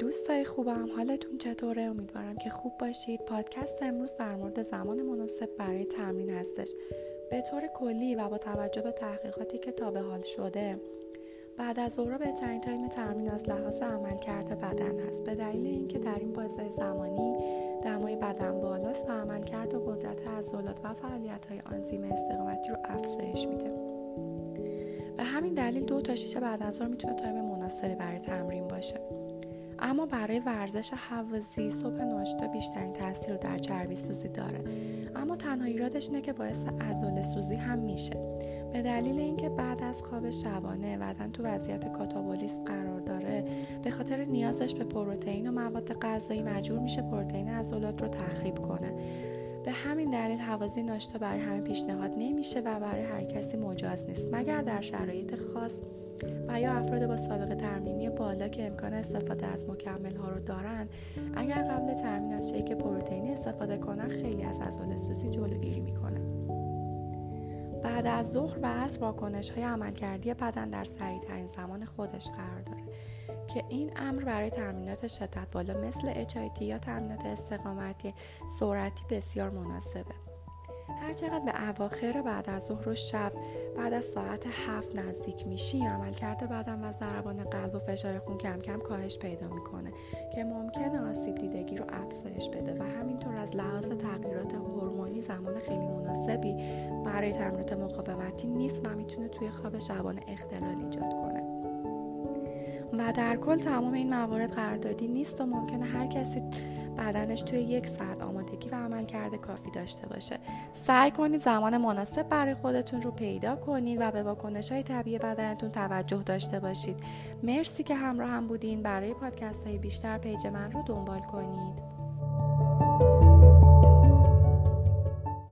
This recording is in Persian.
دوستای خوبم حالتون چطوره؟ امیدوارم که خوب باشید. پادکست امروز در مورد زمان مناسب برای تمرین هستش. به طور کلی و با توجه به تحقیقاتی که تا به حال شده. بعد از ظهر بهترین تایم تمرین از لحاظ عملکرد بدن هست. به دلیل اینکه در این بازه زمانی دمای بدن بالاست و عملکرد و قدرت عضلات و فعالیت های آنزیم استقامتی رو افزایش میده. به همین دلیل دو تا شیشه بعد از ظهر می‌تونه تایم مناسبی برای تمرین باشه. اما برای ورزش حوازی صبح ناشتا بیشترین تاثیر رو در چربی سوزی داره. اما تنها ایرادش اینه که باعث عضله سوزی هم میشه. به دلیل اینکه بعد از خواب شبانه بدن تو وضعیت کاتابولیسم قرار داره به خاطر نیازش به پروتئین و مواد غذایی مجبور میشه پروتئین عضلات رو تخریب کنه. به همین دلیل حوازی ناشتا برای همه پیشنهاد نمیشه و برای هر کسی مجاز نیست مگر در شرایط خاص و یا افراد با سابقه تمرینی بالا که امکان استفاده از مکمل ها رو دارن اگر قبل تمرین از شیک پروتئینی استفاده کنن خیلی از عضله سوزی جلوگیری می‌کنه. بعد از ظهر و عصر واکنش های عملکردی بدن در سریعترین زمان خودش قرار داره که این امر برای تمرینات شدت بالا مثل HIT یا تمرینات استقامتی سرعتی بسیار مناسبه. هرچقدر به اواخر بعد از ظهر و شب بعد از ساعت هفت نزدیک میشی عملکرد بدن و ضربان قلب و فشار خون کم کم کاهش پیدا می‌کنه که ممکنه آسیب دیدگی رو افزایش بده و همینطور از لحاظ تغییرات هورمونی زمان خیلی مناسبی برای تمرینات مقاومتی نیست و می‌تونه توی خواب شبانه اختلال ایجاد و در کل تمام این موارد قراردادی نیست و ممکنه هر کسی بدنش توی یک ساعت آمادگی و عمل کرده کافی داشته باشه. سعی کنید زمان مناسب برای خودتون رو پیدا کنید و به واکنش های طبیعی بدنتون توجه داشته باشید. مرسی که همراه هم بودین. برای پادکست های بیشتر پیج من رو دنبال کنید.